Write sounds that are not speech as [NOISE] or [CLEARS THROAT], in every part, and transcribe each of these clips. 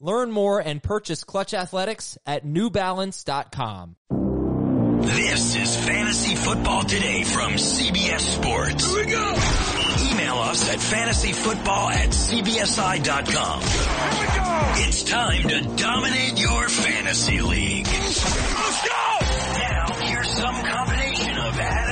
Learn more and purchase Clutch Athletics at newbalance.com. This is Fantasy Football Today from CBS Sports. Here we go. Email us at fantasyfootball at cbsi.com. Here we go. It's time to dominate your fantasy league. Let's go. Now, here's some combination of Adam,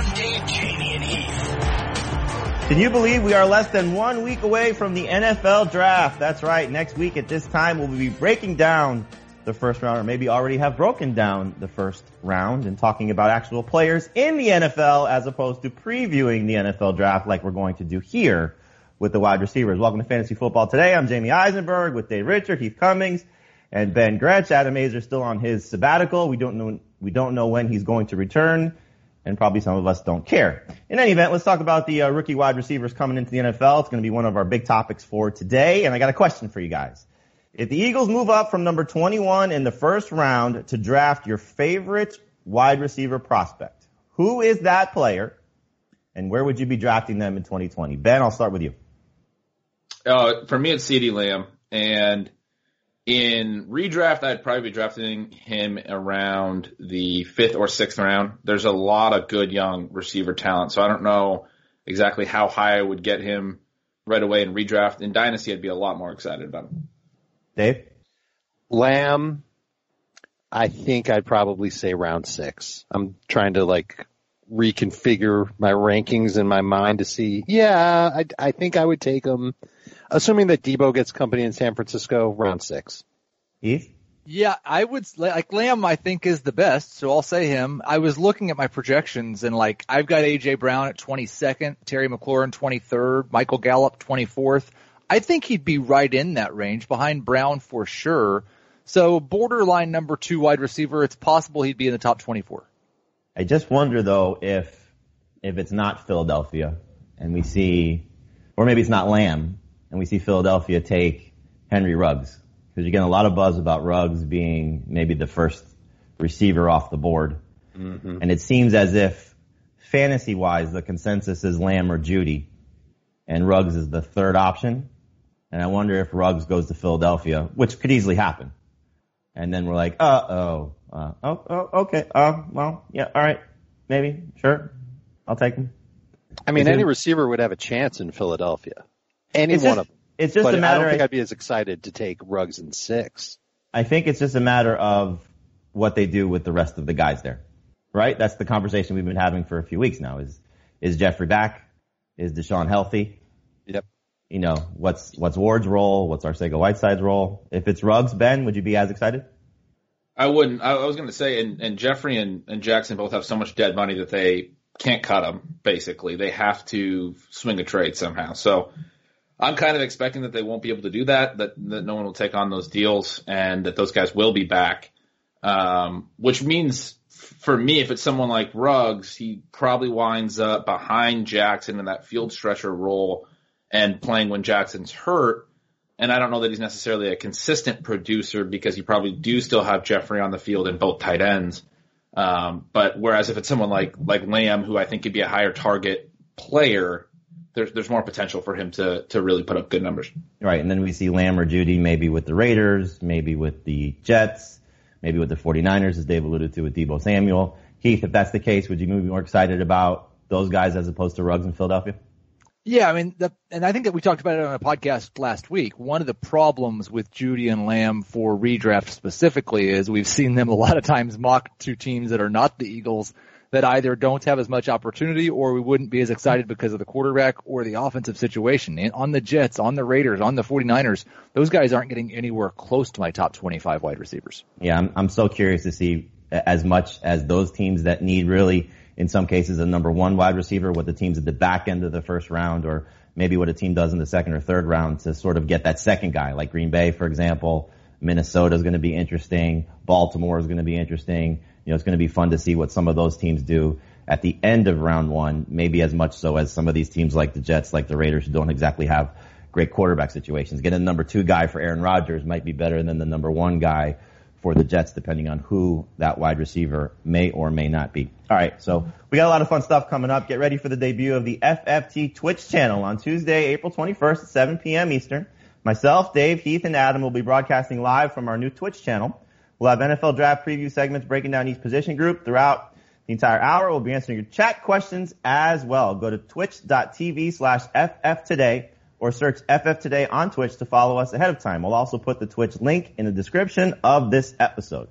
Can you believe we are less than one week away from the NFL draft? That's right. Next week at this time, we'll be breaking down the first round or maybe already have broken down the first round and talking about actual players in the NFL as opposed to previewing the NFL draft like we're going to do here with the wide receivers. Welcome to Fantasy Football today. I'm Jamey Eisenberg with Dave Richard, Heath Cummings, and Ben Gretch. Adam Aizer still on his sabbatical. We don't know, we don't know when he's going to return. And probably some of us don't care. In any event, let's talk about the uh, rookie wide receivers coming into the NFL. It's going to be one of our big topics for today. And I got a question for you guys. If the Eagles move up from number 21 in the first round to draft your favorite wide receiver prospect, who is that player and where would you be drafting them in 2020? Ben, I'll start with you. Uh, for me, it's CeeDee Lamb. And in redraft, I'd probably be drafting him around the fifth or sixth round. There's a lot of good young receiver talent. So I don't know exactly how high I would get him right away in redraft. In Dynasty, I'd be a lot more excited about him. Dave? Lamb, I think I'd probably say round six. I'm trying to like reconfigure my rankings in my mind to see, yeah, I, I think I would take him, assuming that Deebo gets company in San Francisco, round six. Heath? Yeah, I would like Lamb. I think is the best, so I'll say him. I was looking at my projections and like I've got AJ Brown at 22nd, Terry McLaurin 23rd, Michael Gallup 24th. I think he'd be right in that range behind Brown for sure. So borderline number two wide receiver. It's possible he'd be in the top 24. I just wonder though if if it's not Philadelphia and we see, or maybe it's not Lamb and we see Philadelphia take Henry Ruggs because you're getting a lot of buzz about Ruggs being maybe the first receiver off the board, mm-hmm. and it seems as if fantasy wise the consensus is Lamb or Jeudy, and Ruggs is the third option. And I wonder if Ruggs goes to Philadelphia, which could easily happen. And then we're like, uh oh, uh, oh, oh, okay, uh, well, yeah, all right, maybe, sure, I'll take him. I mean, any receiver would have a chance in Philadelphia. Any one of them. It's just but a matter. I don't think I'd be as excited to take Ruggs in six. I think it's just a matter of what they do with the rest of the guys there, right? That's the conversation we've been having for a few weeks now. Is is Jeffery back? Is DeSean healthy? Yep you know, what's what's Ward's role? What's Arcega Whiteside's role? If it's Ruggs, Ben, would you be as excited? I wouldn't. I, I was going to say, and, and Jeffery and, and Jackson both have so much dead money that they can't cut them. Basically, they have to swing a trade somehow. So I'm kind of expecting that they won't be able to do that. That that no one will take on those deals, and that those guys will be back. Um, which means for me, if it's someone like Ruggs, he probably winds up behind Jackson in that field stretcher role and playing when Jackson's hurt. And I don't know that he's necessarily a consistent producer because you probably do still have Jeffery on the field in both tight ends. Um, but whereas if it's someone like like Lamb, who I think could be a higher target player, there's there's more potential for him to to really put up good numbers. Right, and then we see Lamb or Jeudy maybe with the Raiders, maybe with the Jets, maybe with the 49ers, as Dave alluded to with Deebo Samuel. Heath, if that's the case, would you be more excited about those guys as opposed to Ruggs in Philadelphia? Yeah, I mean, the, and I think that we talked about it on a podcast last week. One of the problems with Jeudy and Lamb for redraft specifically is we've seen them a lot of times mock to teams that are not the Eagles that either don't have as much opportunity or we wouldn't be as excited because of the quarterback or the offensive situation. And on the Jets, on the Raiders, on the 49ers, those guys aren't getting anywhere close to my top 25 wide receivers. Yeah, I'm, I'm so curious to see as much as those teams that need really – in some cases a number one wide receiver, what the teams at the back end of the first round, or maybe what a team does in the second or third round to sort of get that second guy, like Green Bay, for example. Minnesota is going to be interesting. Baltimore is going to be interesting. You know, it's going to be fun to see what some of those teams do at the end of round one, maybe as much so as some of these teams like the Jets, like the Raiders, who don't exactly have great quarterback situations. Getting the number two guy for Aaron Rodgers might be better than the number one guy for the Jets, depending on who that wide receiver may or may not be. All right, so we got a lot of fun stuff coming up. Get ready for the debut of the FFT Twitch channel on Tuesday, April 21st at 7 p.m. Eastern. Myself, Dave, Heath, and Adam will be broadcasting live from our new Twitch channel. We'll have NFL draft preview segments breaking down each position group throughout the entire hour. We'll be answering your chat questions as well. Go to twitch.tv slash FF today or search FF Today on Twitch to follow us ahead of time. We'll also put the Twitch link in the description of this episode.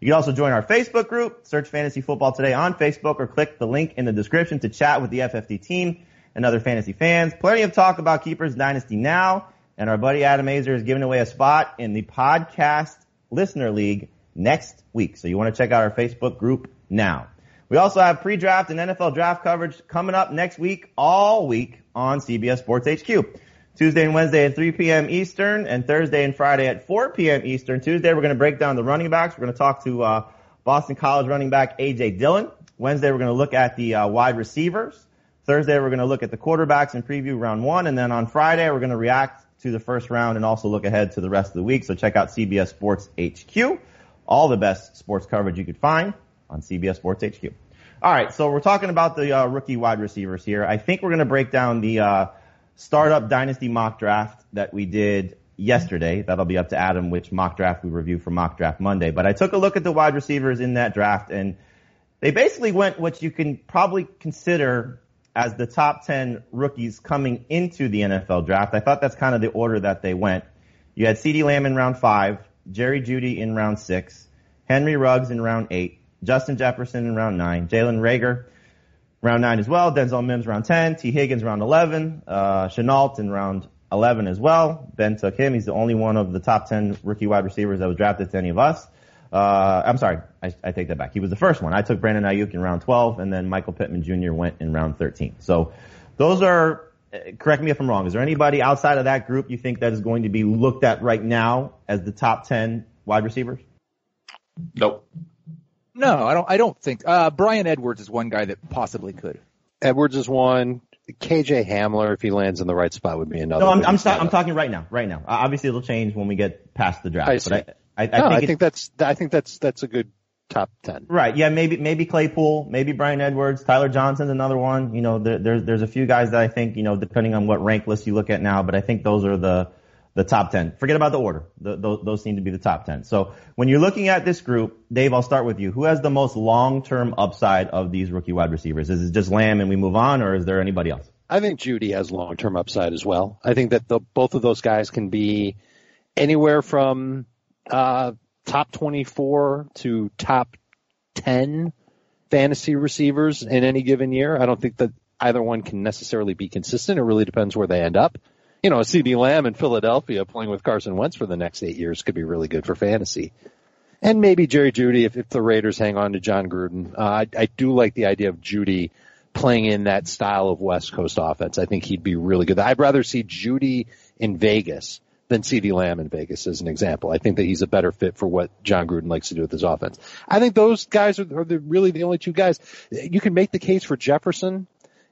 You can also join our Facebook group, search Fantasy Football Today on Facebook or click the link in the description to chat with the FFT team and other fantasy fans. Plenty of talk about Keepers Dynasty now, and our buddy Adam Aizer is giving away a spot in the podcast listener league next week. So you want to check out our Facebook group now. We also have pre-draft and NFL draft coverage coming up next week, all week on CBS Sports HQ. Tuesday and Wednesday at 3 p.m. Eastern, and Thursday and Friday at 4 p.m. Eastern. Tuesday, we're going to break down the running backs. We're going to talk to uh, Boston College running back A.J. Dillon. Wednesday, we're going to look at the uh, wide receivers. Thursday, we're going to look at the quarterbacks and preview round one. And then on Friday, we're going to react to the first round and also look ahead to the rest of the week. So check out CBS Sports HQ. All the best sports coverage you could find on CBS Sports HQ. All right, so we're talking about the uh, rookie wide receivers here. I think we're going to break down the uh, startup dynasty mock draft that we did yesterday. That'll be up to Adam which mock draft we review for mock draft Monday. But I took a look at the wide receivers in that draft and they basically went what you can probably consider as the top 10 rookies coming into the NFL draft. I thought that's kind of the order that they went. You had CeeDee Lamb in round five, Jerry Jeudy in round six, Henry Ruggs in round eight, Justin Jefferson in round nine, Jalen Reagor round nine as well, Denzel Mims round 10, Tee Higgins round 11, uh, Shenault in round 11 as well. Ben took him. He's the only one of the top 10 rookie wide receivers that was drafted to any of us. Uh, I'm sorry, I, I, take that back. He was the first one. I took Brandon Aiyuk in round 12, and then Michael Pittman Jr. went in round 13. So those are, uh, correct me if I'm wrong, is there anybody outside of that group you think that is going to be looked at right now as the top 10 wide receivers? Nope. No, I don't. I don't think uh, Bryan Edwards is one guy that possibly could. Edwards is one. KJ Hamler, if he lands in the right spot, would be another. No, I'm I'm, I'm, talking right now. Right now. Obviously, it'll change when we get past the draft. I see. But I, I, I, no, think, I think that's I think that's that's a good top ten. Right. Yeah. Maybe maybe Claypool. Maybe Bryan Edwards. Tyler Johnson's another one. You know, there, there's there's a few guys that I think you know, depending on what rank list you look at now, but I think those are the the top 10. Forget about the order. The, those, those seem to be the top 10. So when you're looking at this group, Dave, I'll start with you. Who has the most long-term upside of these rookie wide receivers? Is it just Lamb and we move on, or is there anybody else? I think Jeudy has long-term upside as well. I think that the, both of those guys can be anywhere from uh, top 24 to top 10 fantasy receivers in any given year. I don't think that either one can necessarily be consistent. It really depends where they end up you know, a CeeDee Lamb in Philadelphia playing with Carson Wentz for the next eight years could be really good for fantasy. And maybe Jerry Jeudy if, if the Raiders hang on to Jon Gruden. Uh, I, I do like the idea of Jeudy playing in that style of West Coast offense. I think he'd be really good. I'd rather see Jeudy in Vegas than CeeDee Lamb in Vegas as an example. I think that he's a better fit for what Jon Gruden likes to do with his offense. I think those guys are, are the, really the only two guys. You can make the case for Jefferson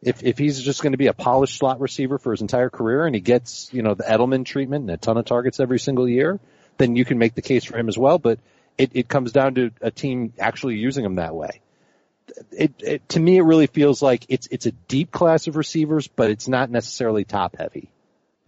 if if he's just going to be a polished slot receiver for his entire career and he gets you know the Edelman treatment and a ton of targets every single year, then you can make the case for him as well. But it, it comes down to a team actually using him that way. It, it to me it really feels like it's it's a deep class of receivers, but it's not necessarily top heavy.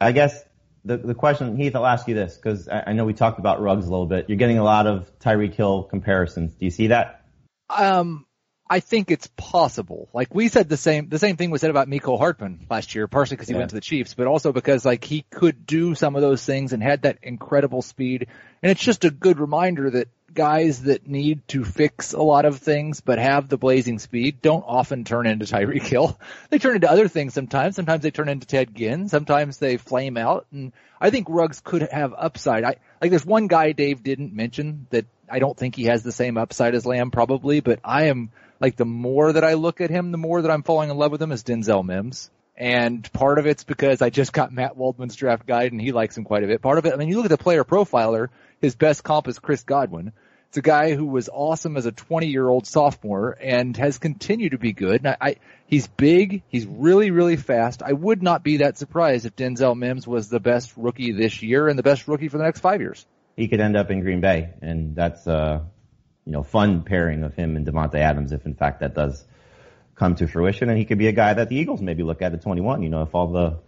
I guess the the question, Heath, I'll ask you this because I, I know we talked about rugs a little bit. You're getting a lot of Tyreek Hill comparisons. Do you see that? Um, I think it's possible. Like we said the same, the same thing was said about Mecole Hardman last year, partially because he yeah. went to the Chiefs, but also because like he could do some of those things and had that incredible speed. And it's just a good reminder that guys that need to fix a lot of things but have the blazing speed don't often turn into Tyreek Hill. [LAUGHS] They turn into other things sometimes. Sometimes they turn into Ted Ginn. Sometimes they flame out. And I think Ruggs could have upside. I, like there's one guy Dave didn't mention that I don't think he has the same upside as Lamb probably, but I am like the more that I look at him, the more that I'm falling in love with him is Denzel Mims. And part of it's because I just got Matt Waldman's draft guide and he likes him quite a bit. Part of it, I mean, you look at the player profiler, his best comp is Chris Godwin. It's a guy who was awesome as a 20 year old sophomore and has continued to be good. And I, I, he's big. He's really, really fast. I would not be that surprised if Denzel Mims was the best rookie this year and the best rookie for the next five years. He could end up in Green Bay, and that's a, you know fun pairing of him and Davante Adams if in fact that does come to fruition, and he could be a guy that the Eagles maybe look at at 21. You know, if all the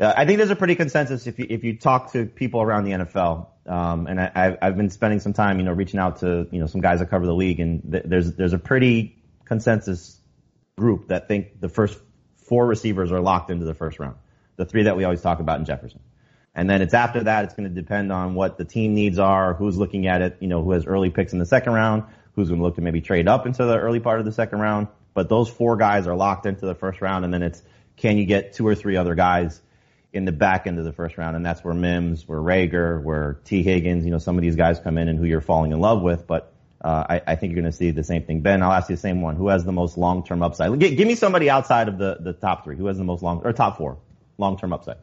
uh, I think there's a pretty consensus if you if you talk to people around the NFL, um, and I, I've, I've been spending some time, you know, reaching out to you know some guys that cover the league, and th- there's there's a pretty consensus group that think the first four receivers are locked into the first round, the three that we always talk about in Jefferson. And then it's after that, it's going to depend on what the team needs are, who's looking at it, you know, who has early picks in the second round, who's going to look to maybe trade up into the early part of the second round. But those four guys are locked into the first round, and then it's can you get two or three other guys in the back end of the first round, and that's where Mims, where Reagor, where Tee Higgins, you know, some of these guys come in and who you're falling in love with. But uh, I, I think you're going to see the same thing. Ben, I'll ask you the same one. Who has the most long-term upside? G- give me somebody outside of the, the top three. Who has the most long or top four long-term upside?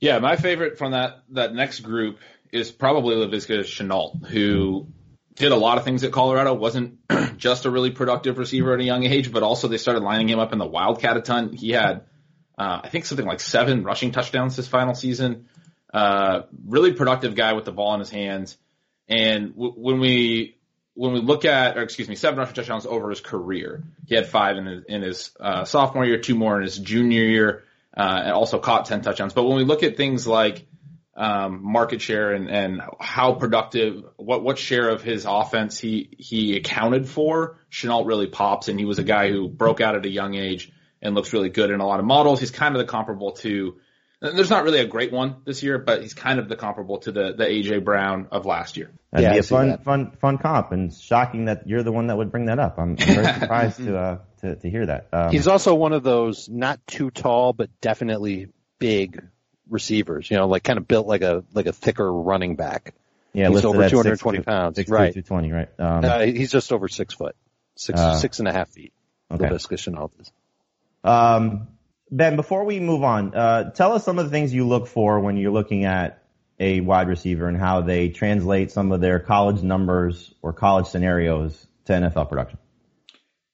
Yeah, my favorite from that that next group is probably Laviska Shenault, who did a lot of things at Colorado. wasn't [CLEARS THROAT] just a really productive receiver at a young age, but also they started lining him up in the Wildcat a ton. He had, uh, I think, something like seven rushing touchdowns this final season. Uh, really productive guy with the ball in his hands. And w- when we when we look at, or excuse me, seven rushing touchdowns over his career, he had five in his, in his uh, sophomore year, two more in his junior year uh, and also caught 10 touchdowns. But when we look at things like um, market share and, and how productive, what what share of his offense he he accounted for, Shenault really pops, and he was a guy who broke out at a young age and looks really good in a lot of models. He's kind of the comparable to. There's not really a great one this year, but he's kind of the comparable to the the AJ Brown of last year. That'd Yeah, be I a see fun, that. fun, fun comp, and shocking that you're the one that would bring that up. I'm very [LAUGHS] surprised to, uh, to to hear that. Um, He's also one of those not too tall, but definitely big receivers. You know, like kind of built like a like a thicker running back. yeah, he's over 220 6'2", pounds, 6'2", right. 220, right? Um, Uh, he's just over six foot, six Uh, six and a half feet. okay. Laviska Shenault is. Um, ben, before we move on, uh, tell us some of the things you look for when you're looking at a wide receiver and how they translate some of their college numbers or college scenarios to NFL production.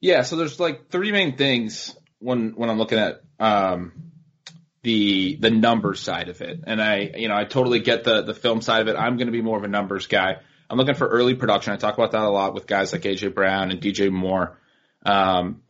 Yeah, so there's like three main things when when I'm looking at um, the the numbers side of it, and I you know I totally get the the film side of it. I'm going to be more of a numbers guy. I'm looking for early production. I talk about that a lot with guys like AJ Brown and DJ Moore. Um,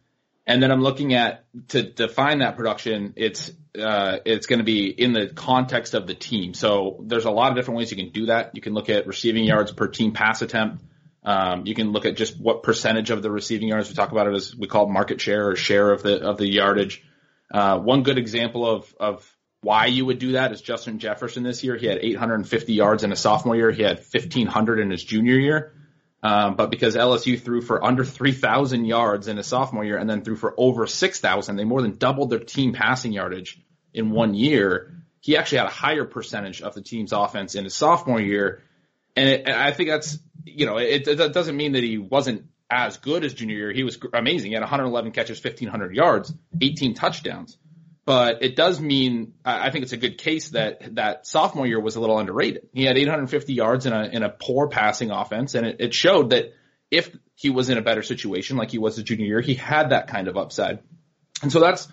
and then I'm looking at to define that production. It's uh, it's going to be in the context of the team. So there's a lot of different ways you can do that. You can look at receiving yards per team pass attempt. Um, you can look at just what percentage of the receiving yards. We talk about it as we call it market share or share of the of the yardage. Uh, one good example of of why you would do that is Justin Jefferson this year. He had 850 yards in his sophomore year. He had 1500 in his junior year. Um, but because LSU threw for under 3,000 yards in his sophomore year and then threw for over 6,000, they more than doubled their team passing yardage in one year. He actually had a higher percentage of the team's offense in his sophomore year. And, it, and I think that's, you know, it, it doesn't mean that he wasn't as good as junior year. He was amazing. He had 111 catches, 1,500 yards, 18 touchdowns. But it does mean I think it's a good case that that sophomore year was a little underrated. He had 850 yards in a in a poor passing offense, and it, it showed that if he was in a better situation like he was his junior year, he had that kind of upside. And so that's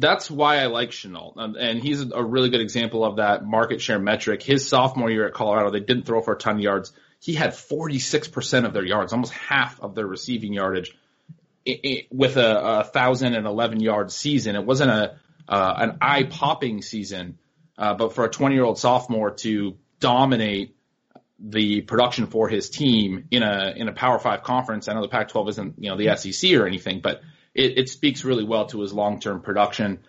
that's why I like Shenault, and he's a really good example of that market share metric. His sophomore year at Colorado, they didn't throw for a ton of yards. He had 46% of their yards, almost half of their receiving yardage, with a, a thousand and eleven yard season. It wasn't a uh, an eye popping season, uh, but for a 20 year old sophomore to dominate the production for his team in a in a Power Five conference. I know the Pac-12 isn't you know the SEC or anything, but it, it speaks really well to his long term production.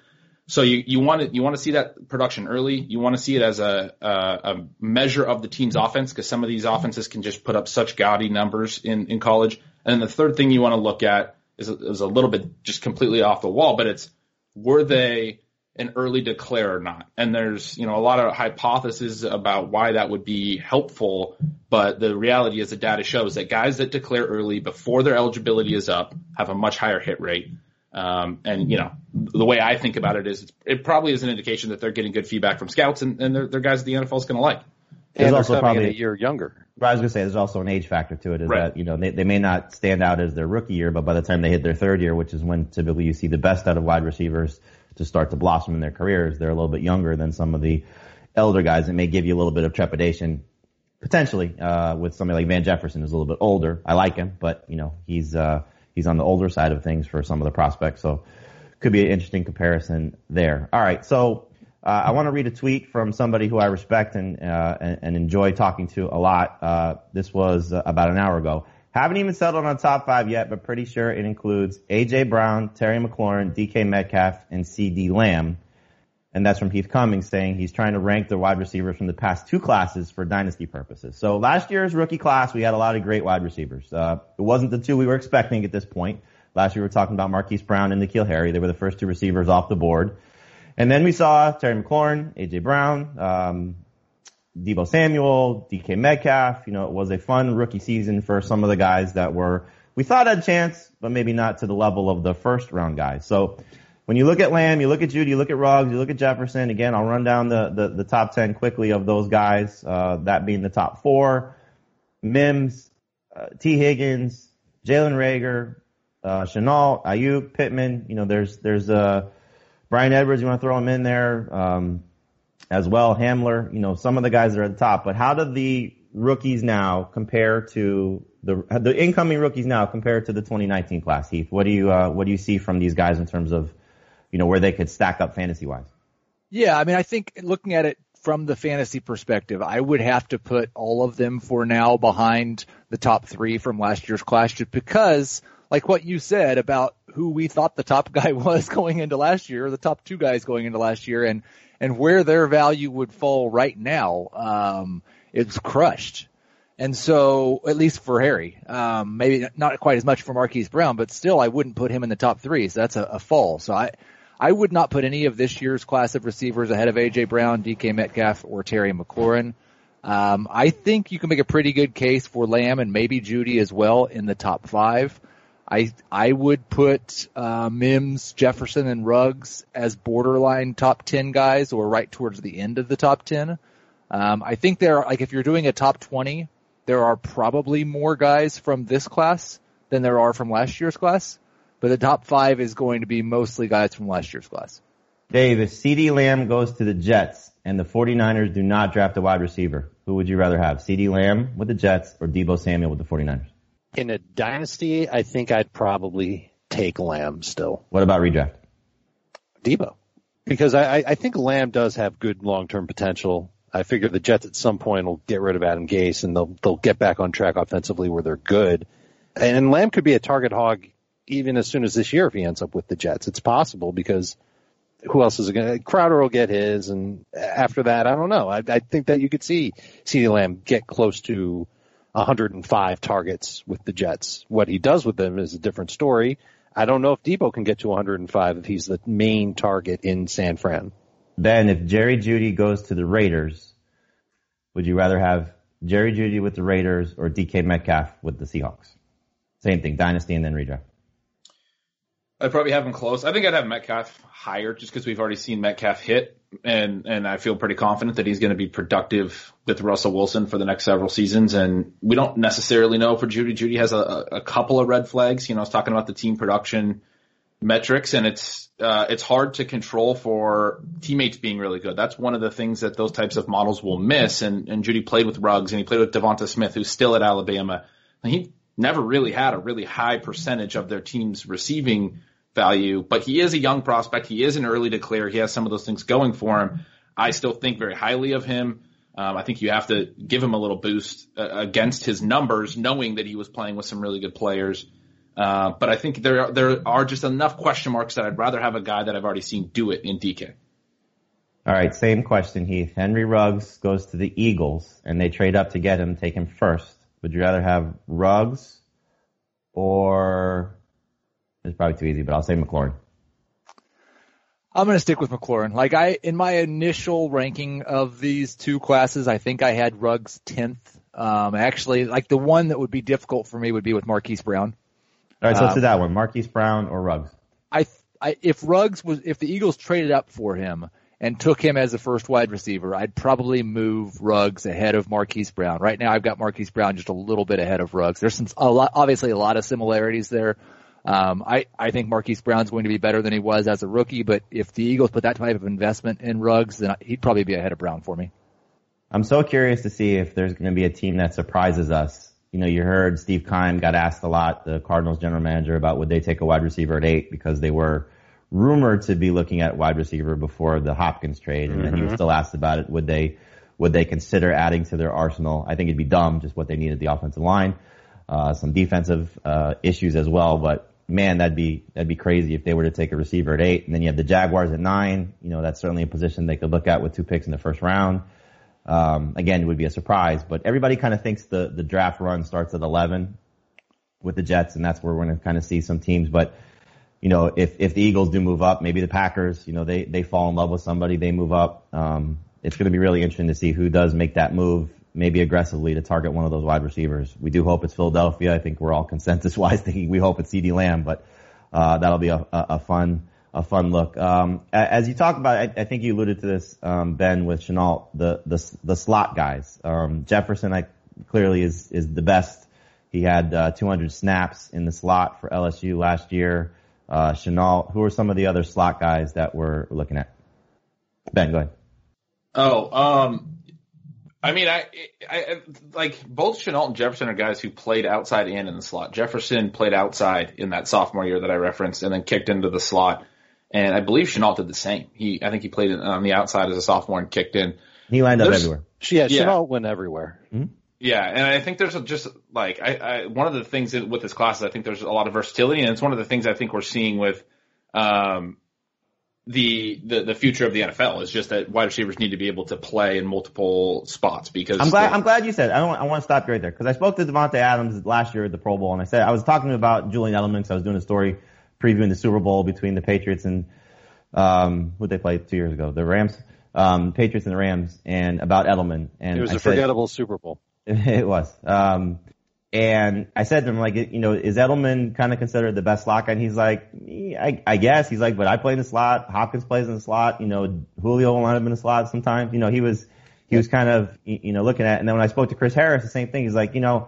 So you you want to you want to see that production early. You want to see it as a a, a measure of the team's offense because some of these offenses can just put up such gaudy numbers in in college. And then the third thing you want to look at is is a little bit just completely off the wall, but it's were they an early declare or not. And there's, you know, a lot of hypotheses about why that would be helpful. But the reality is the data shows that guys that declare early before their eligibility is up have a much higher hit rate. Um, and you know, the way I think about it is it probably is an indication that they're getting good feedback from scouts and, and they're, they're guys that the NFL is going to like. There's also probably a year younger. I was gonna say there's also an age factor to it. Is Right. that you know they, they may not stand out as their rookie year, but by the time they hit their third year, which is when typically you see the best out of wide receivers to start to blossom in their careers, they're a little bit younger than some of the elder guys. It may give you a little bit of trepidation potentially uh, with somebody like Van Jefferson who's a little bit older. I like him, but you know he's uh, he's on the older side of things for some of the prospects, so could be an interesting comparison there. All right, so uh, I want to read a tweet from somebody who I respect and uh, and, and enjoy talking to a lot. Uh, this was uh, about an hour ago. Haven't even settled on top five yet, but pretty sure it includes AJ Brown, Terry McLaurin, DK Metcalf, and CeeDee Lamb. And that's from Heath Cummings saying he's trying to rank the wide receivers from the past two classes for dynasty purposes. So last year's rookie class, we had a lot of great wide receivers. Uh, it wasn't the two we were expecting at this point. Last year we were talking about Marquise Brown and N'Keal Harry. They were the first two receivers off the board. And then we saw Terry McLaurin, AJ Brown, um, Deebo Samuel, DK Metcalf. You know, it was a fun rookie season for some of the guys that were, we thought had a chance, but maybe not to the level of the first round guys. So when you look at Lamb, you look at Jeudy, you look at Ruggs, you look at Jefferson. Again, I'll run down the, the, the top 10 quickly of those guys, uh, that being the top four. Mims, uh, Tee Higgins, Jalen Reagor, uh, Shenault, Aiyuk, Pittman. You know, there's, there's, uh, Bryan Edwards, you want to throw him in there, um, as well. Hamler, you know, some of the guys that are at the top, but how do the rookies now compare to the, the incoming rookies now compare to the 2019 class, Heath? What do you, uh, what do you see from these guys in terms of, you know, where they could stack up fantasy wise? Yeah, I mean, I think looking at it from the fantasy perspective, I would have to put all of them for now behind the top three from last year's class just because, like what you said about who we thought the top guy [LAUGHS] was going into last year, the top two guys going into last year, and, and where their value would fall right now, um, it's crushed. And so, at least for Harry, um, maybe not quite as much for Marquise Brown, but still I wouldn't put him in the top three. So that's a, a fall. So I, I would not put any of this year's class of receivers ahead of AJ Brown, DK Metcalf, or Terry McLaurin. Um, I think you can make a pretty good case for Lamb and maybe Jeudy as well in the top five. I I would put uh, Mims, Jefferson, and Ruggs as borderline top ten guys, or right towards the end of the top ten. Um, I think there are like if you're doing a top twenty, there are probably more guys from this class than there are from last year's class. But the top five is going to be mostly guys from last year's class. Dave, if CeeDee Lamb goes to the Jets and the 49ers do not draft a wide receiver, who would you rather have? CeeDee Lamb with the Jets or Deebo Samuel with the 49ers? In a dynasty, I think I'd probably take Lamb still. What about redraft? Deebo. Because I, I- think Lamb does have good long-term potential. I figure the Jets at some point will get rid of Adam Gase and they'll, they'll get back on track offensively where they're good. And Lamb could be a target hog even as soon as this year if he ends up with the Jets. It's possible because who else is going to, Crowder will get his and after that, I don't know. I, I think that you could see CeeDee Lamb get close to 105 targets with the Jets. What he does with them is a different story. I don't know if Deebo can get to 105 if he's the main target in San Fran. Ben, if Jerry Jeudy goes to the Raiders, would you rather have Jerry Jeudy with the Raiders or DK Metcalf with the Seahawks? Same thing, dynasty and then redraft. I'd probably have him close. I think I'd have Metcalf higher just because we've already seen Metcalf hit, and and I feel pretty confident that he's going to be productive with Russell Wilson for the next several seasons. And we don't necessarily know for Jeudy. Jeudy has a, a couple of red flags. You know, I was talking about the team production metrics, and it's uh, it's hard to control for teammates being really good. That's one of the things that those types of models will miss. And and Jeudy played with Ruggs, and he played with Devonta Smith, who's still at Alabama. And he never really had a really high percentage of their team's receiving value, but he is a young prospect. He is an early declare. He has some of those things going for him. I still think very highly of him. Um, I think you have to give him a little boost uh, against his numbers, knowing that he was playing with some really good players. Uh, but I think there are, there are just enough question marks that I'd rather have a guy that I've already seen do it in DK. All right, same question, Heath. Henry Ruggs goes to the Eagles and they trade up to get him, take him first. Would you rather have Ruggs or it's probably too easy, but I'll say McLaurin. I'm going to stick with McLaurin. Like I, in my initial ranking of these two classes, I think I had Ruggs 10th. Um, actually, like the one that would be difficult for me would be with Marquise Brown. All right, so let's Um, do that one. Marquise Brown or Ruggs? I, I, if Ruggs was, if the Eagles traded up for him and took him as a first wide receiver, I'd probably move Ruggs ahead of Marquise Brown. Right now I've got Marquise Brown just a little bit ahead of Ruggs. There's some, a lot, obviously a lot of similarities there. Um, I, I think Marquise Brown's going to be better than he was as a rookie, but if the Eagles put that type of investment in Ruggs, then he'd probably be ahead of Brown for me. I'm so curious to see if there's going to be a team that surprises us. You know, you heard Steve Keim got asked a lot, the Cardinals general manager, about would they take a wide receiver at eight because they were rumored to be looking at wide receiver before the Hopkins trade, and mm-hmm. then he was mm-hmm. still asked about it. Would they would they consider adding to their arsenal? I think it'd be dumb, just what they needed the offensive line, uh, some defensive uh, issues as well. But man, that'd be that'd be crazy if they were to take a receiver at eight, and then you have the Jaguars at nine. You know, that's certainly a position they could look at with two picks in the first round. Um, again, it would be a surprise, but everybody kind of thinks the the draft run starts at 11 with the Jets, and that's where we're going to kind of see some teams. But you know, if if the Eagles do move up, maybe the Packers, you know, they they fall in love with somebody, they move up. Um, it's going to be really interesting to see who does make that move, maybe aggressively to target one of those wide receivers. We do hope it's Philadelphia. I think we're all consensus wise [LAUGHS] thinking we hope it's CeeDee Lamb, but uh, that'll be a, a, fun a fun look. Um, as you talk about, I, I, think you alluded to this, um, Ben, with Shenault, the the the slot guys. Um, Jefferson, I clearly is is the best. He had uh, 200 snaps in the slot for LSU last year uh, Shenault. Who are some of the other slot guys that we're looking at? Ben, go ahead. Oh, um, I mean, I, I, like both Shenault and Jefferson are guys who played outside and in the slot. Jefferson played outside in that sophomore year that I referenced, and then kicked into the slot. And I believe Shenault did the same. He, I think he played on the outside as a sophomore and kicked in. He lined up There's, everywhere. Yeah, Shenault went everywhere. Mm-hmm. Yeah, and I think there's a, just like I, I one of the things with this class is I think there's a lot of versatility, and it's one of the things I think we're seeing with um, the, the the future of the NFL is just that wide receivers need to be able to play in multiple spots because I'm glad I'm glad you said I don't I want to stop you right there because I spoke to Davante Adams last year at the Pro Bowl and I said I was talking about Julian Edelman because I was doing a story previewing the Super Bowl between the Patriots and um who they played two years ago? The Rams? Um Patriots and the Rams and about Edelman and it was I a said, forgettable Super Bowl. [LAUGHS] It was. Um, and I said to him, like, you know, is Edelman kind of considered the best slot guy? And he's like, I, I guess. He's like, but I play in the slot. Hopkins plays in the slot. You know, Julio will line up in the slot sometimes. You know, he was, he was kind of, you know, looking at, and then when I spoke to Chris Harris, the same thing. He's like, you know,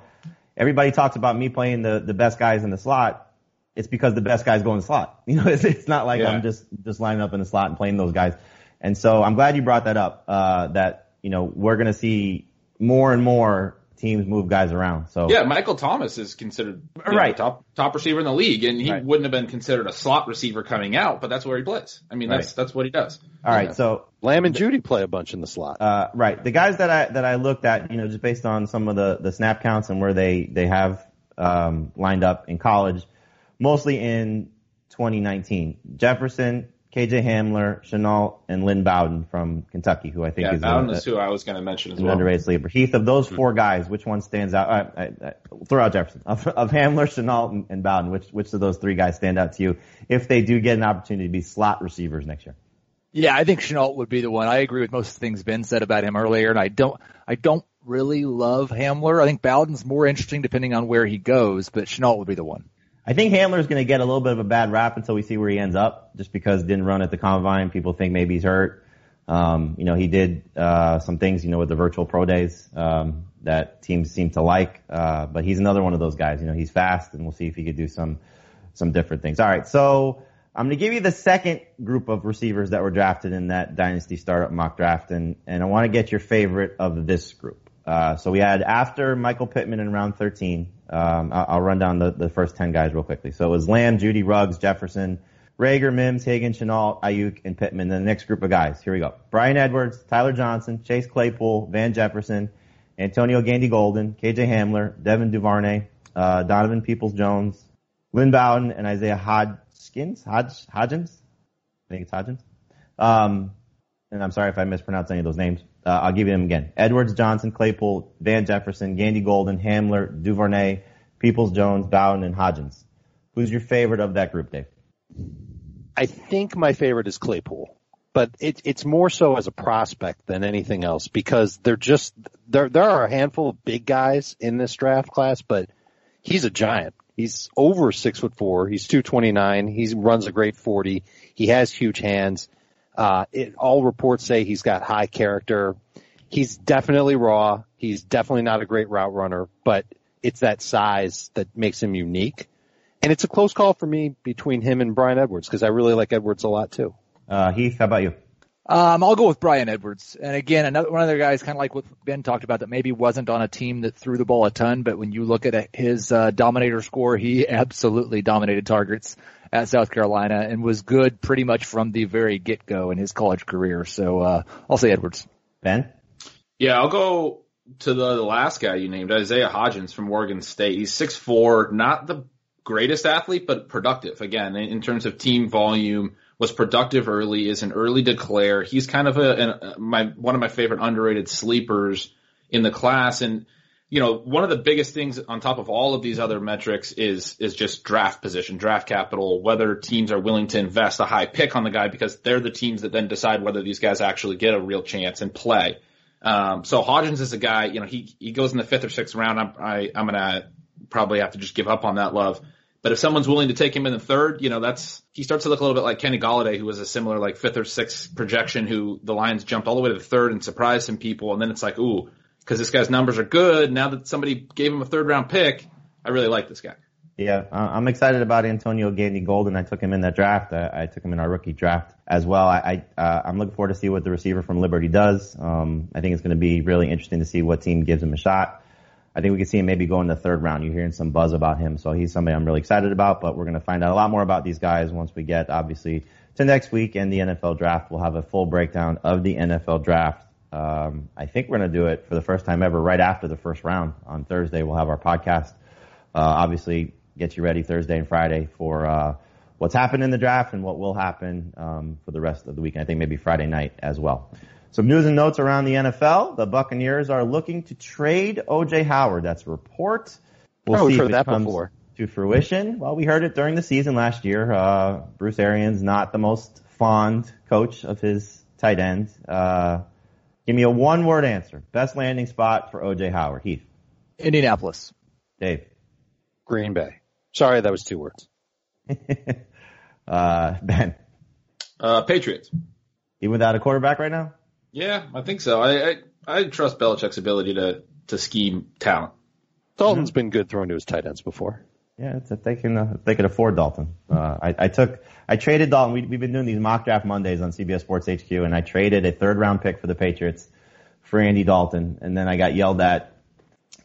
everybody talks about me playing the, the best guys in the slot. It's because the best guys go in the slot. [LAUGHS] You know, it's, it's not like yeah. I'm just, just lining up in the slot and playing those guys. And so I'm glad you brought that up, uh, that, you know, we're going to see more and more teams move guys around. So yeah, Michael Thomas is considered right know, top top receiver in the league, and he right. wouldn't have been considered a slot receiver coming out, but that's where he plays. I mean, that's right. that's what he does. All right, so Lamb and Jeudy play a bunch in the slot. Uh, right, the guys that I that I looked at, you know, just based on some of the the snap counts and where they they have um, lined up in college, mostly in 2019. Jefferson, KJ Hamler, Shenault, and Lynn Bowden from Kentucky, who I think is yeah, is Bowden a, is who I was going to mention as an well. underrated sleeper. Heath, of those hmm. four guys, which one stands out? Uh, I, I, throw out Jefferson. Of, of Hamler, Shenault, and, and, Bowden, which which of those three guys stand out to you if they do get an opportunity to be slot receivers next year? Yeah, I think Shenault would be the one. I agree with most of the things Ben said about him earlier, and I don't I don't really love Hamler. I think Bowden's more interesting depending on where he goes, but Shenault would be the one. I think Hamler's going to get a little bit of a bad rap until we see where he ends up, just because didn't run at the combine. People think maybe he's hurt. Um, you know, he did uh, some things, you know, with the virtual pro days um, that teams seem to like. Uh, but he's another one of those guys. You know, he's fast, and we'll see if he could do some some different things. All right, so I'm going to give you the second group of receivers that were drafted in that dynasty startup mock draft, and and I want to get your favorite of this group. Uh, so we had after Michael Pittman in round 13. Um, I'll, I'll, run down the, the first 10 guys real quickly. So it was Lamb, Jeudy, Ruggs, Jefferson, Reagor, Mims, Higgins, Shenault, Aiyuk, and Pittman. Then the next group of guys. Here we go. Bryan Edwards, Tyler Johnson, Chase Claypool, Van Jefferson, Antonio Gandy Golden, KJ Hamler, Devin Duvernay, uh, Donovan Peoples Jones, Lynn Bowden, and Isaiah Hodgkins, Hodg, Hodgins. I think it's Hodgins. Um, and I'm sorry if I mispronounced any of those names. Uh, I'll give you them again. Edwards, Johnson, Claypool, Van Jefferson, Gandy Golden, Hamler, Duvernay, Peoples Jones, Bowden, and Hodgins. Who's your favorite of that group, Dave? I think my favorite is Claypool, but it, it's more so as a prospect than anything else because they're just there. There are a handful of big guys in this draft class, but he's a giant. He's over six foot four. He's two twenty nine. He runs a great forty. He has huge hands. Uh, it, all reports say he's got high character. He's definitely raw. He's definitely not a great route runner, but it's that size that makes him unique. And it's a close call for me between him and Bryan Edwards because I really like Edwards a lot too. Uh, Heath, how about you? Um, I'll go with Bryan Edwards. And again, another one of the guys, kind of like what Ben talked about, that maybe wasn't on a team that threw the ball a ton, but when you look at his uh, dominator score, he absolutely dominated targets at South Carolina and was good pretty much from the very get go in his college career. So uh, I'll say Edwards. Ben? Yeah, I'll go to the, the last guy you named, Isaiah Hodgins from Oregon State. He's six four, not the greatest athlete, but productive. Again, in, in terms of team volume, was productive early, is an early declare. He's kind of a, a my one of my favorite underrated sleepers in the class, and you know, one of the biggest things on top of all of these other metrics is is just draft position, draft capital, whether teams are willing to invest a high pick on the guy because they're the teams that then decide whether these guys actually get a real chance and play. Um, so Hodgins is a guy, you know, he he goes in the fifth or sixth round. I'm I, I'm gonna probably have to just give up on that love. But if someone's willing to take him in the third, you know, that's he starts to look a little bit like Kenny Golladay, who was a similar like fifth or sixth projection, who the Lions jumped all the way to the third and surprised some people, and then it's like, ooh, because this guy's numbers are good. Now that somebody gave him a third round pick, I really like this guy. Yeah, I'm excited about Antonio Gandy Golden. I took him in that draft. I, I took him in our rookie draft as well. I, I uh, I'm looking forward to see what the receiver from Liberty does. Um, I think it's going to be really interesting to see what team gives him a shot. I think we can see him maybe go in the third round. You're hearing some buzz about him, so he's somebody I'm really excited about. But we're going to find out a lot more about these guys once we get obviously to next week and the NFL draft. We'll have a full breakdown of the NFL draft. Um, I think we're going to do it for the first time ever right after the first round on Thursday. We'll have our podcast. Uh, obviously, get you ready Thursday and Friday for uh, what's happened in the draft and what will happen um, for the rest of the week. I think maybe Friday night as well. Some news and notes around the NFL. The Buccaneers are looking to trade OJ Howard. That's a report. We'll oh, see if it comes before. to fruition. Well, we heard it during the season last year. Uh, Bruce Arians not the most fond coach of his tight end. Uh, give me a one-word answer. Best landing spot for OJ Howard. Heath. Indianapolis. Dave. Green Bay. Sorry, that was two words. [LAUGHS] uh, Ben. Uh, Patriots. Even without a quarterback right now? Yeah, I think so. I, I, I trust Belichick's ability to to scheme talent. Dalton's mm-hmm. been good throwing to his tight ends before. Yeah, it's if they can uh, they could afford Dalton. Uh, I, I took I traded Dalton. We, we've been doing these mock draft Mondays on CBS Sports HQ, and I traded a third round pick for the Patriots for Andy Dalton, and then I got yelled at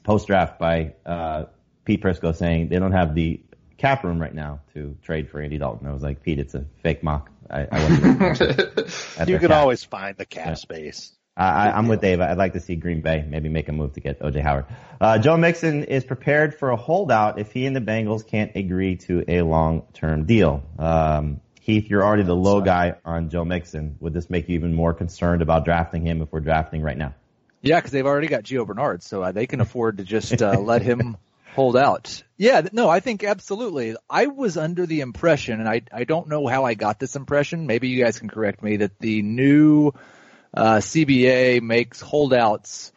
post draft by uh, Pete Prisco saying they don't have the cap room right now to trade for Andy Dalton. I was like, Pete, it's a fake mock. I, I [LAUGHS] you can cap. always find the cap yeah. space. I, am with Dave. I'd like to see Green Bay maybe make a move to get OJ Howard. Uh, Joe Mixon is prepared for a holdout if he and the Bengals can't agree to a long-term deal. Um, Heath, you're already the low guy on Joe Mixon. Would this make you even more concerned about drafting him if we're drafting right now? Yeah, because they've already got Gio Bernard, so uh, they can afford to just uh, let him hold out. Yeah, no, I think absolutely. I was under the impression, and I I don't know how I got this impression. Maybe you guys can correct me that the new uh, CBA makes holdouts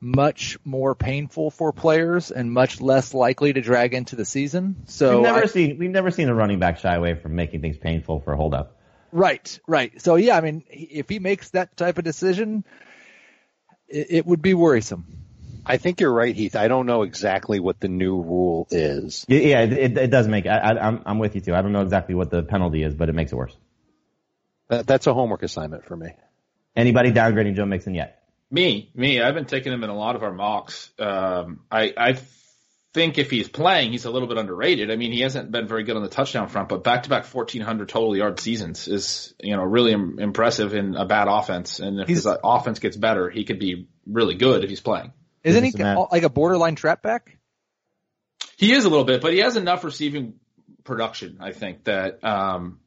much more painful for players and much less likely to drag into the season. So we've never I, seen we've never seen a running back shy away from making things painful for a holdout. Right, right. So yeah, I mean, if he makes that type of decision, it, it would be worrisome. I think you're right, Heath. I don't know exactly what the new rule is. Yeah, it, it does make. I, I, I'm I'm with you too. I don't know exactly what the penalty is, but it makes it worse. That, that's a homework assignment for me. Anybody downgrading Joe Mixon yet? Me, me. I've been taking him in a lot of our mocks. Um, I I think if he's playing, he's a little bit underrated. I mean, he hasn't been very good on the touchdown front, but back to back 1400 total yard seasons is you know really Im- impressive in a bad offense. And if he's, his offense gets better, he could be really good if he's playing. Isn't he like a borderline trap back? He is a little bit, but he has enough receiving production. I think that um,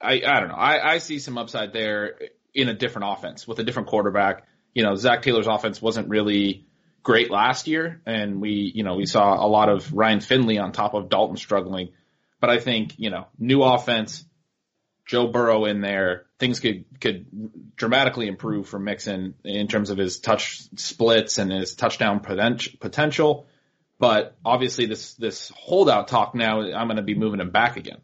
I I don't know. I, I see some upside there in a different offense with a different quarterback. You know, Zac Taylor's offense wasn't really great last year, and we you know we saw a lot of Ryan Finley on top of Dalton struggling. But I think you know new offense, Joe Burrow in there, things could could dramatically improve for Mixon in terms of his touch splits and his touchdown potential. But obviously, this this holdout talk now, I'm going to be moving him back again.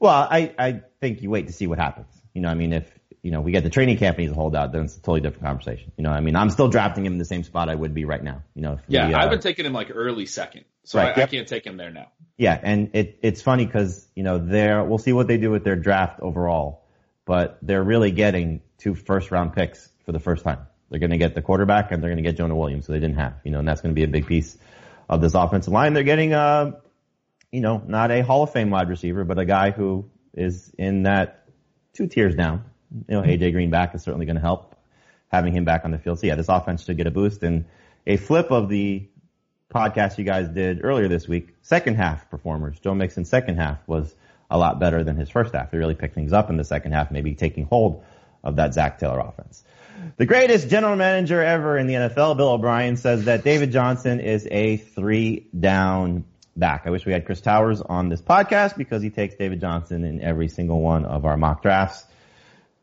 Well, I I think you wait to see what happens. You know, I mean, if you know, we get the training camp and he's a holdout, then it's a totally different conversation. You know, I mean, I'm still drafting him in the same spot I would be right now. You know, Yeah, we, uh, I've been taking him like early second, so Right, I, yep. I can't take him there now. Yeah, and it, it's funny because, you know, they're, we'll see what they do with their draft overall, but they're really getting two first round picks for the first time. They're going to get the quarterback and they're going to get Jonah Williams, so they didn't have, you know, and that's going to be a big piece of this offensive line. They're getting, uh, you know, not a Hall of Fame wide receiver, but a guy who is in that two tiers down. You know, AJ Green back is certainly going to help having him back on the field. So yeah, this offense should get a boost and a flip of the podcast you guys did earlier this week, second half performers. Joe Mixon's second half was a lot better than his first half. He really picked things up in the second half, maybe taking hold of that Zac Taylor offense. The greatest general manager ever in the NFL, Bill O'Brien, says that David Johnson is a three down back. I wish we had Chris Towers on this podcast because he takes David Johnson in every single one of our mock drafts.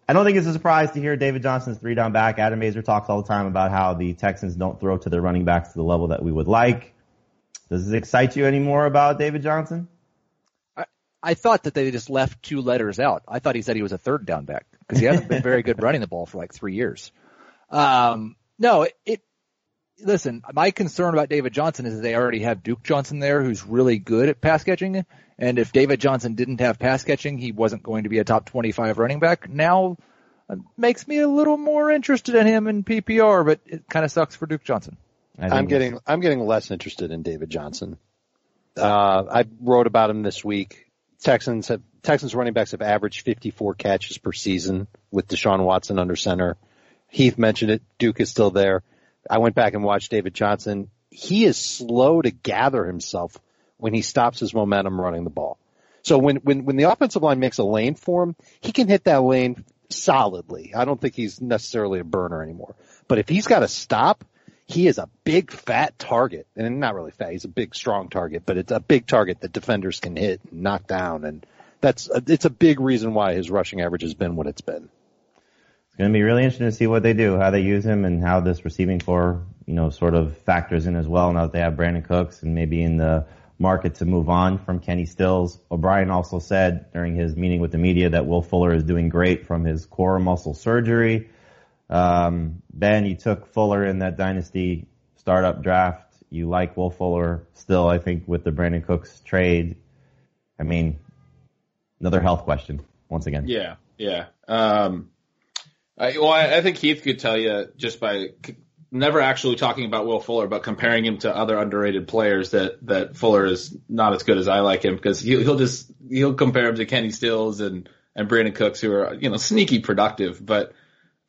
I don't think it's a surprise to hear David Johnson's three down back. Adam Aizer talks all the time about how the Texans don't throw to their running backs to the level that we would like. Does this excite you anymore about David Johnson? I, I thought that they just left two letters out. I thought he said he was a third down back because he hasn't been very good [LAUGHS] running the ball for like three years. Um, no, it, it, listen, my concern about David Johnson is that they already have Duke Johnson there who's really good at pass catching. And if David Johnson didn't have pass catching, he wasn't going to be a top 25 running back. Now it makes me a little more interested in him in PPR, but it kind of sucks for Duke Johnson. I think I'm getting I'm getting less interested in David Johnson. Uh, I wrote about him this week. Texans have Texans running backs have averaged 54 catches per season with Deshaun Watson under center. Heath mentioned it. Duke is still there. I went back and watched David Johnson. He is slow to gather himself when he stops his momentum running the ball. So when when when the offensive line makes a lane for him, he can hit that lane solidly. I don't think he's necessarily a burner anymore. But if he's got to stop, he is a big fat target, and not really fat. He's a big strong target, but it's a big target that defenders can hit and knock down, and that's it's a big reason why his rushing average has been what it's been. It's going to be really interesting to see what they do, how they use him, and how this receiving corps, you know, sort of factors in as well. Now that they have Brandin Cooks and maybe in the market to move on from Kenny Stills. O'Brien also said during his meeting with the media that Will Fuller is doing great from his core muscle surgery. Um, ben, you took Fuller in that dynasty startup draft. You like Will Fuller still, I think, with the Brandin Cooks trade. I mean, another health question once again. Yeah, yeah. Um, I, well, I, I think Heath could tell you just by never actually talking about Will Fuller, but comparing him to other underrated players that that Fuller is not as good as I like him because he'll, he'll just he'll compare him to Kenny Stills and and Brandin Cooks who are you know sneaky productive, but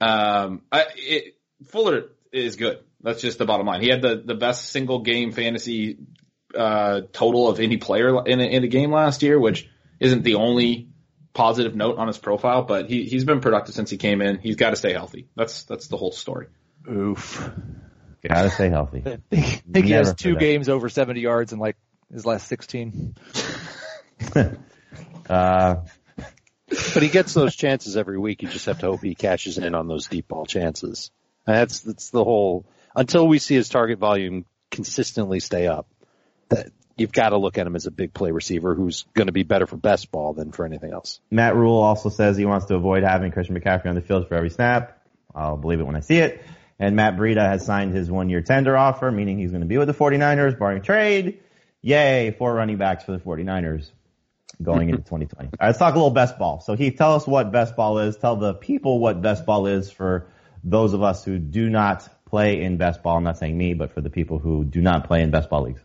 um, I, it, Fuller is good. That's just the bottom line. He had the the best single game fantasy uh, total of any player in a, in a game last year, which isn't the only positive note on his profile, but he he's been productive since he came in. He's got to stay healthy. That's that's the whole story. Oof. Gotta stay healthy. I think, think he has two forget. games over 70 yards in like his last 16. [LAUGHS] Uh, But he gets those chances every week. You just have to hope he cashes in on those deep ball chances. That's that's the whole. Until we see his target volume consistently stay up, that you've got to look at him as a big play receiver who's going to be better for best ball than for anything else. Matt Rhule also says he wants to avoid having Christian McCaffrey on the field for every snap. I'll believe it when I see it. And Matt Breida has signed his one year tender offer, meaning he's going to be with the 49ers, barring trade. Yay, four running backs for the 49ers going into [LAUGHS] 2020. All right, let's talk a little best ball. So Heath, tell us what best ball is. Tell the people what best ball is for those of us who do not play in best ball. I'm not saying me, but for the people who do not play in best ball leagues.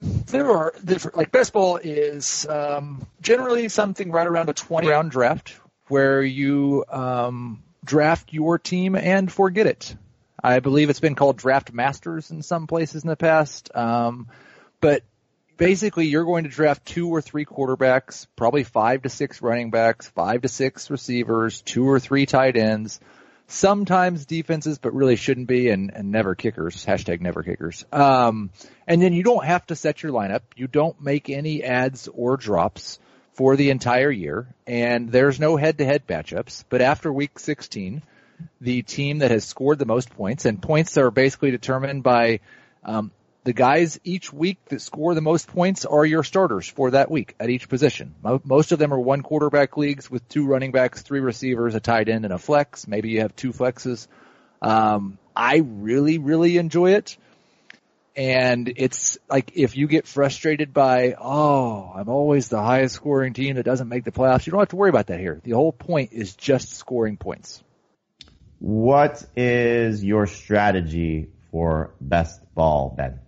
There are different, like best ball is um, generally something right around a 20 round draft where you um, draft your team and forget it. I believe it's been called draft masters in some places in the past. Um, but basically you're going to draft two or three quarterbacks, probably five to six running backs, five to six receivers, two or three tight ends, sometimes defenses, but really shouldn't be, and, and never kickers. Hashtag never kickers. Um, and then you don't have to set your lineup. You don't make any ads or drops for the entire year, and there's no head-to-head matchups. But after week 16, the team that has scored the most points, and points are basically determined by um, the guys each week that score the most points are your starters for that week at each position. Most of them are one quarterback leagues with two running backs, three receivers, a tight end, and a flex. Maybe you have two flexes. Um, I really, really enjoy it. And it's like if you get frustrated by, oh, I'm always the highest scoring team that doesn't make the playoffs, you don't have to worry about that here. The whole point is just scoring points. What is your strategy for best ball, Ben?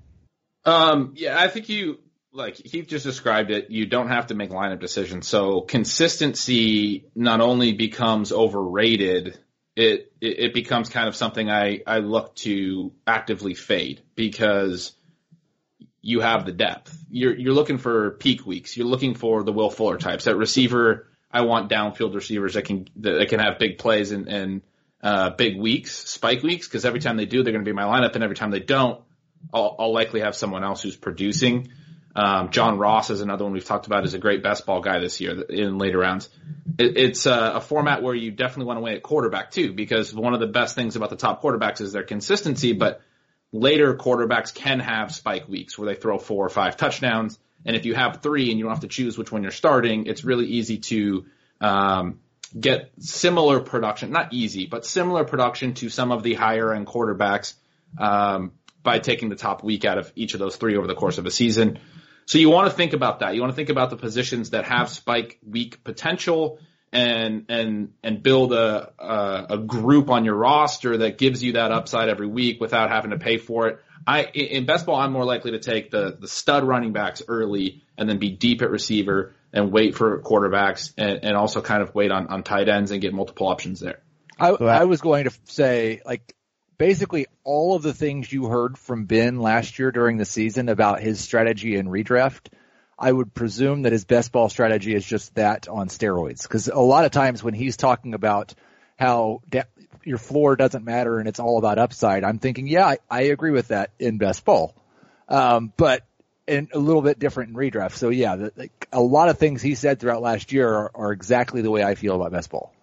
Um, yeah, I think you like Heath just described it. You don't have to make lineup decisions. So consistency not only becomes overrated, it, it, becomes kind of something I, I look to actively fade because you have the depth. You're you're looking for peak weeks. You're looking for the Will Fuller types. At receiver, I want downfield receivers that can that can have big plays and, and uh, big weeks, spike weeks, because every time they do, they're going to be my lineup, and every time they don't, I'll, I'll likely have someone else who's producing. Um, John Ross is another one we've talked about as a great best ball guy this year in later rounds. It, it's a, a, format where you definitely want to win at quarterback too, because one of the best things about the top quarterbacks is their consistency, but later quarterbacks can have spike weeks where they throw four or five touchdowns. And if you have three and you don't have to choose which one you're starting, it's really easy to, um, get similar production, not easy, but similar production to some of the higher end quarterbacks, um, by taking the top week out of each of those three over the course of a season. So you want to think about that. You want to think about the positions that have spike week potential and and and build a, a, a group on your roster that gives you that upside every week without having to pay for it. I in best ball, I'm more likely to take the the stud running backs early and then be deep at receiver and wait for quarterbacks and, and also kind of wait on, on tight ends and get multiple options there. I, I was going to say like basically all of the things you heard from Ben last year during the season about his strategy in redraft, I would presume that his best ball strategy is just that on steroids. Because a lot of times when he's talking about how de- your floor doesn't matter and it's all about upside, I'm thinking, yeah, I, I agree with that in best ball. Um, but and a little bit different in redraft. So yeah, the, the, a lot of things he said throughout last year are, are exactly the way I feel about best ball.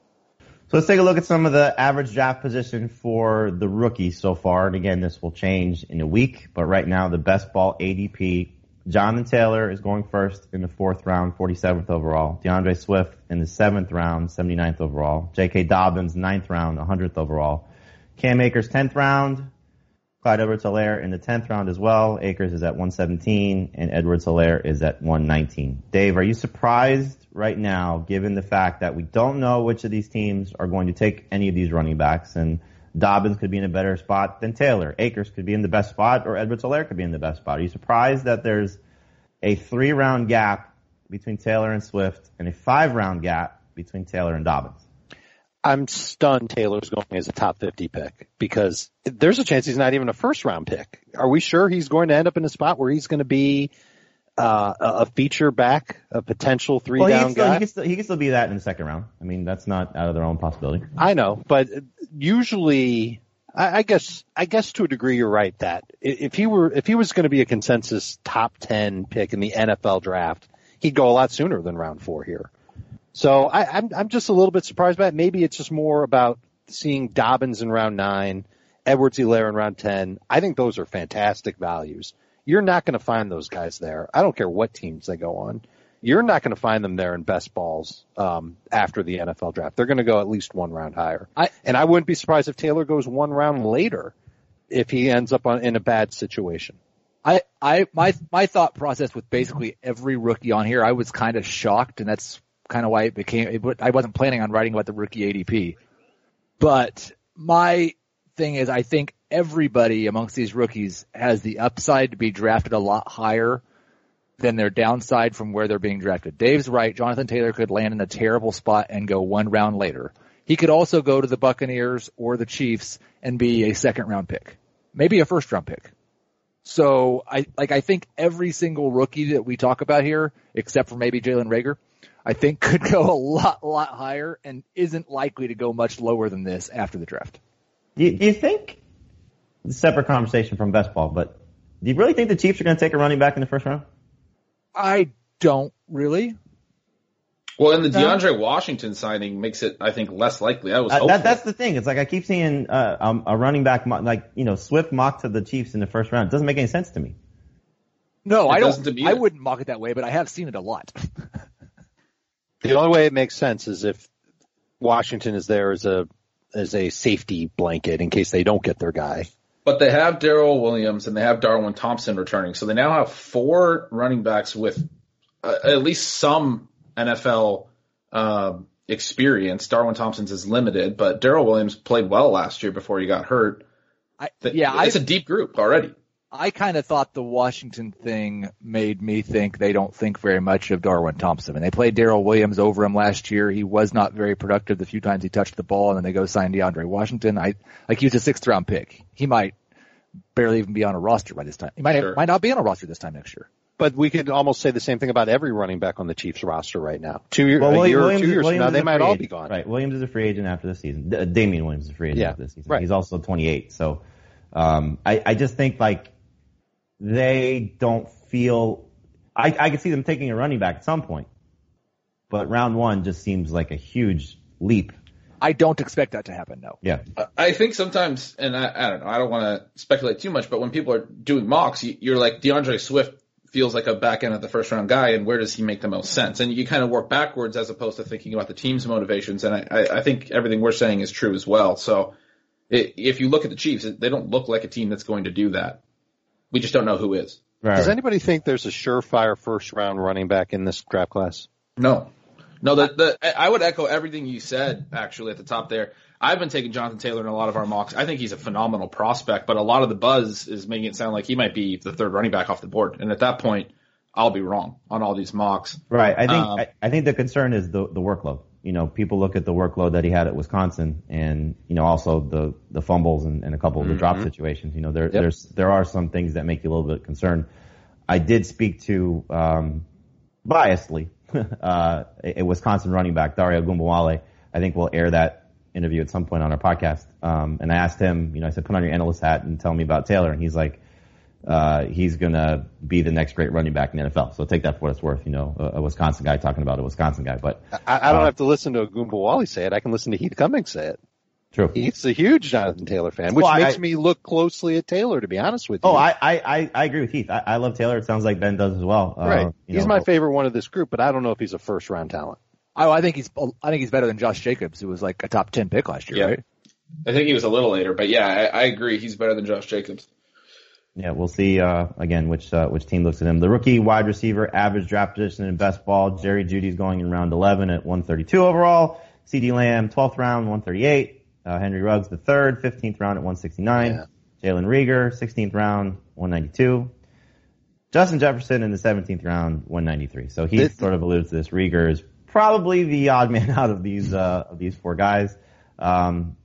So let's take a look at some of the average draft position for the rookies so far. And again, this will change in a week, but right now the best ball ADP, Jonathan Taylor is going first in the fourth round, 47th overall. D'Andre Swift in the seventh round, 79th overall. J.K. Dobbins, ninth round, 100th overall. Cam Akers, 10th round. Clyde Edwards-Helaire in the 10th round as well. Akers is at 117 and Edwards-Helaire is at 119. Dave, are you surprised right now, given the fact that we don't know which of these teams are going to take any of these running backs, and Dobbins could be in a better spot than Taylor. Akers could be in the best spot, or Edwards-Helaire could be in the best spot. Are you surprised that there's a three round gap between Taylor and Swift and a five round gap between Taylor and Dobbins? I'm stunned Taylor's going as a top 50 pick because there's a chance he's not even a first round pick. Are we sure he's going to end up in a spot where he's going to be uh, a feature back, a potential three well, down still, guy. He can, still, he can still be that in the second round. I mean, that's not out of their own possibility. I know, but usually, I, I guess, I guess to a degree, you're right that if he were, if he was going to be a consensus top 10 pick in the NFL draft, he'd go a lot sooner than round four here. So I, I'm, I'm just a little bit surprised by it. Maybe it's just more about seeing Dobbins in round nine, Edwards-Helaire in round 10. I think those are fantastic values. You're not going to find those guys there. I don't care what teams they go on. You're not going to find them there in best balls um, after the NFL draft. They're going to go at least one round higher. I, and I wouldn't be surprised if Taylor goes one round later if he ends up on, in a bad situation. I, I, my, my thought process with basically every rookie on here, I was kind of shocked, and that's kind of why it became. It, I wasn't planning on writing about the rookie ADP, but my thing is, I think everybody amongst these rookies has the upside to be drafted a lot higher than their downside from where they're being drafted. Dave's right. Jonathan Taylor could land in a terrible spot and go one round later. He could also go to the Buccaneers or the Chiefs and be a second round pick, maybe a first round pick. So I like I think every single rookie that we talk about here, except for maybe Jalen Reagor, I think [LAUGHS] could go a lot, lot higher and isn't likely to go much lower than this after the draft. Do you, do you think, separate conversation from best ball, but do you really think the Chiefs are going to take a running back in the first round? I don't really. Well, and the DeAndre Washington signing makes it, I think, less likely. I was Uh, that, that's the thing. It's like I keep seeing uh, um, a running back mo- like you know Swift mock to the Chiefs in the first round. It doesn't make any sense to me. No, It I don't. I wouldn't mock it that way, but I have seen it a lot. [LAUGHS] The only way it makes sense is if Washington is there as a as a safety blanket in case they don't get their guy. But they have Daryl Williams and they have Darwin Thompson returning, so they now have four running backs with uh, at least some NFL um, experience. Darwin Thompson's is limited, but Daryl Williams played well last year before he got hurt. I, Th- yeah, I it's a deep group already. I kind of thought the Washington thing made me think they don't think very much of Darwin Thompson. And they played Daryl Williams over him last year. He was not very productive the few times he touched the ball, and then they go sign DeAndre Washington. I like he was a sixth round pick. He might barely even be on a roster by this time. He might Sure. might not be on a roster this time next year. But we could almost say the same thing about every running back on the Chiefs roster right now. Two years, Well, a William- year, Williams, two years from Williams now, they might all agent. be gone. Right. Williams is a free agent after the season. D- Damien Williams is a free agent Yeah, after the season. right. He's also 28. So, um, I, I just think like they don't feel. I, I could see them taking a running back at some point, but round one just seems like a huge leap. I don't expect that to happen. No. Yeah. I think sometimes, and I, I don't know, I don't want to speculate too much, but when people are doing mocks, you, you're like D'Andre Swift feels like a back end of the first round guy, and where does he make the most sense? And you kind of work backwards as opposed to thinking about the team's motivations. And I, I, I think everything we're saying is true as well. So i if you look at the Chiefs, they don't look like a team that's going to do that. We just don't know who is. Right. Does right. anybody think there's a surefire first round running back in this draft class? No. No, the, the, I would echo everything you said actually at the top there. I've been taking Jonathan Taylor in a lot of our mocks. I think he's a phenomenal prospect, but a lot of the buzz is making it sound like he might be the third running back off the board. And at that point, I'll be wrong on all these mocks. Right. I think Um, I, I think the concern is the the workload. You know, people look at the workload that he had at Wisconsin, and you know also the the fumbles and, and a couple of the drop situations. You know, there there's there are some things that make you a little bit concerned. I did speak to um, biasedly [LAUGHS] uh, a a Wisconsin running back Dare Ogunbowale. I think we'll air that interview at some point on our podcast. Um, and I asked him, you know, I said, put on your analyst hat and tell me about Taylor, and he's like uh, he's gonna be the next great running back in the NFL. So take that for what it's worth. You know, a, a Wisconsin guy talking about a Wisconsin guy, but I, I don't Uh, have to listen to Ogunbowale say it. I can listen to Heath Cummings say it. true. He's a huge Jonathan Taylor fan, which Well, I- makes me look closely at Taylor, to be honest with you. Oh, I, I, I, I agree with Heath. I, I love Taylor. It sounds like Ben does as well. Uh, right. you He's know, my favorite one of this group, but I don't know if he's a first round talent. I, I think he's I think he's better than Josh Jacobs, who was like a top ten pick last year, Yeah. right? I think he was a little later, but yeah, I, I agree. He's better than Josh Jacobs. Yeah, we'll see uh, again which uh, which team looks at him. The rookie wide receiver, average draft position in best ball. Jerry Jeudy's going in round 11 at 132 overall. CeeDee Lamb, 12th round, 138. Uh, Henry Ruggs, the third, 15th round at 169. Jalen Reagor, 16th round, 192. Justin Jefferson in the 17th round, 193. So he This- sort of alludes to this. Rieger is probably the odd man [LAUGHS] out of these uh, of these four guys. Um,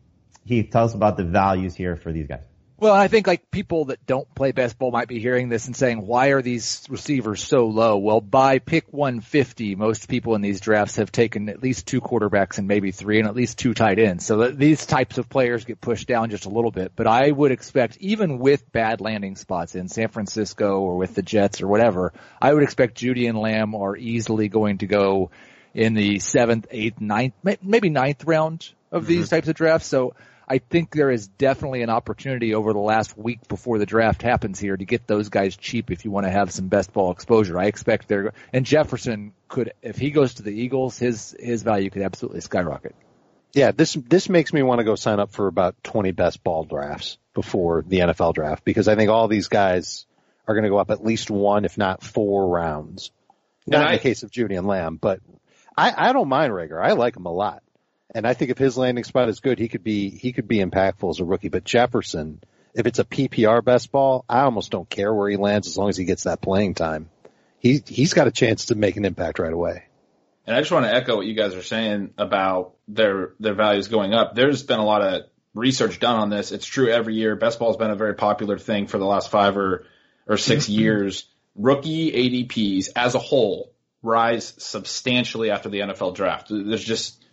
Heath, tell us about the values here for these guys. Well, I think like people that don't play best ball might be hearing this and saying, why are these receivers so low? Well, by pick 150, most people in these drafts have taken at least two quarterbacks and maybe three and at least two tight ends. So that these types of players get pushed down just a little bit. But I would expect even with bad landing spots in San Francisco or with the Jets or whatever, I would expect Jeudy and Lamb are easily going to go in the seventh, eighth, ninth, may- maybe ninth round of these mm-hmm. types of drafts. So I think there is definitely an opportunity over the last week before the draft happens here to get those guys cheap if you want to have some best ball exposure. I expect they're, and Jefferson could, if he goes to the Eagles, his, his value could absolutely skyrocket. Yeah, this this makes me want to go sign up for about 20 best ball drafts before the NFL draft because I think all these guys are going to go up at least one, if not four rounds. Not And in the case of Jeudy and Lamb, but I, I don't mind Reagor. I like him a lot, and I think if his landing spot is good, he could be he could be impactful as a rookie. But Jefferson, if it's a PPR best ball, I almost don't care where he lands as long as he gets that playing time. He he's got a chance to make an impact right away. And I just want to echo what you guys are saying about their their values going up. There's been a lot of research done on this. It's true every year. Best ball has been a very popular thing for the last five or or six mm-hmm. years. Rookie ADPs as a whole rise substantially after the NFL draft. There's just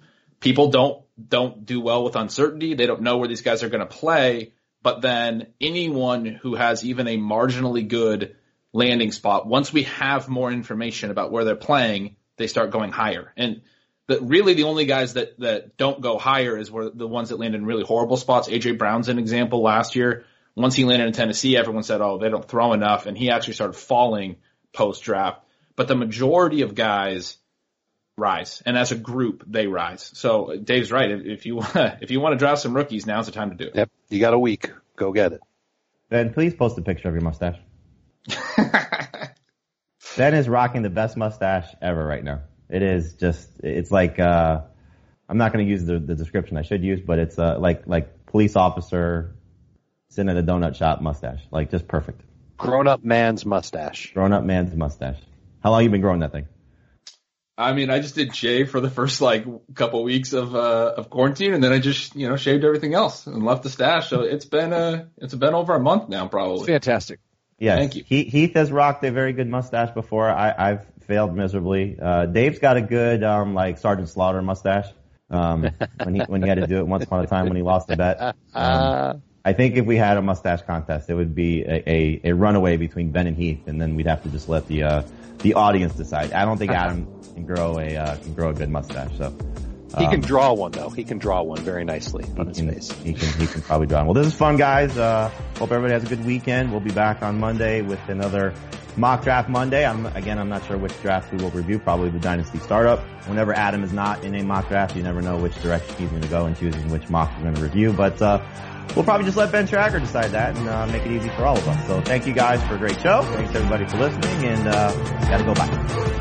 people don't don't do well with uncertainty. They don't know where these guys are going to play. But then anyone who has even a marginally good landing spot, once we have more information about where they're playing, they start going higher. And the, really the only guys that, that don't go higher is were the ones that land in really horrible spots. AJ Brown's an example last year. Once he landed in Tennessee, everyone said, oh, they don't throw enough. And he actually started falling post draft. But the majority of guys rise. And as a group, they rise. So Dave's right. If you want to, if you [LAUGHS] want to draft some rookies, now's the time to do it. Yep. You got a week. Go get it. Ben, please post a picture of your mustache. [LAUGHS] ben is rocking the best mustache ever right now. It is just, it's like, uh, I'm not going to use the, the description I should use, but it's, uh, like, like police officer sitting at a donut shop mustache. Like just perfect. Grown up man's mustache. Grown up man's mustache. How long you been growing that thing? I mean, I just did shave for the first like couple weeks of uh, of quarantine, and then I just you know shaved everything else and left the stash. So it's been uh it's been over a month now, probably. Fantastic. Yes. Thank you. He, Heath has rocked a very good mustache before. I, I've failed miserably. Uh, Dave's got a good um like Sergeant Slaughter mustache. Um, when he when he had to do it once upon a time when he lost the bet. [LAUGHS] Um, I think if we had a mustache contest, it would be a, a, a runaway between Ben and Heath, and then we'd have to just let the uh, the audience decide. I don't think [LAUGHS] Adam can grow a uh, can grow a good mustache. So He can draw one though. He can draw one very nicely on his he can, face. he can he can probably draw. Well, this is fun, guys. Uh, hope everybody has a good weekend. We'll be back on Monday with another mock draft Monday. I'm again, I'm not sure which draft we will review. Probably the dynasty startup. Whenever Adam is not in a mock draft, you never know which direction he's going to go in choosing which mock we're going to review. But uh, we'll probably just let Ben Tracker decide that and uh, make it easy for all of us. So thank you guys for a great show. Thanks everybody for listening, and uh, gotta go back.